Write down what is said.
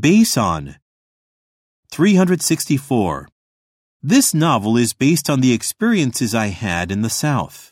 Base on. 364. This novel is based on the experiences I had in the South.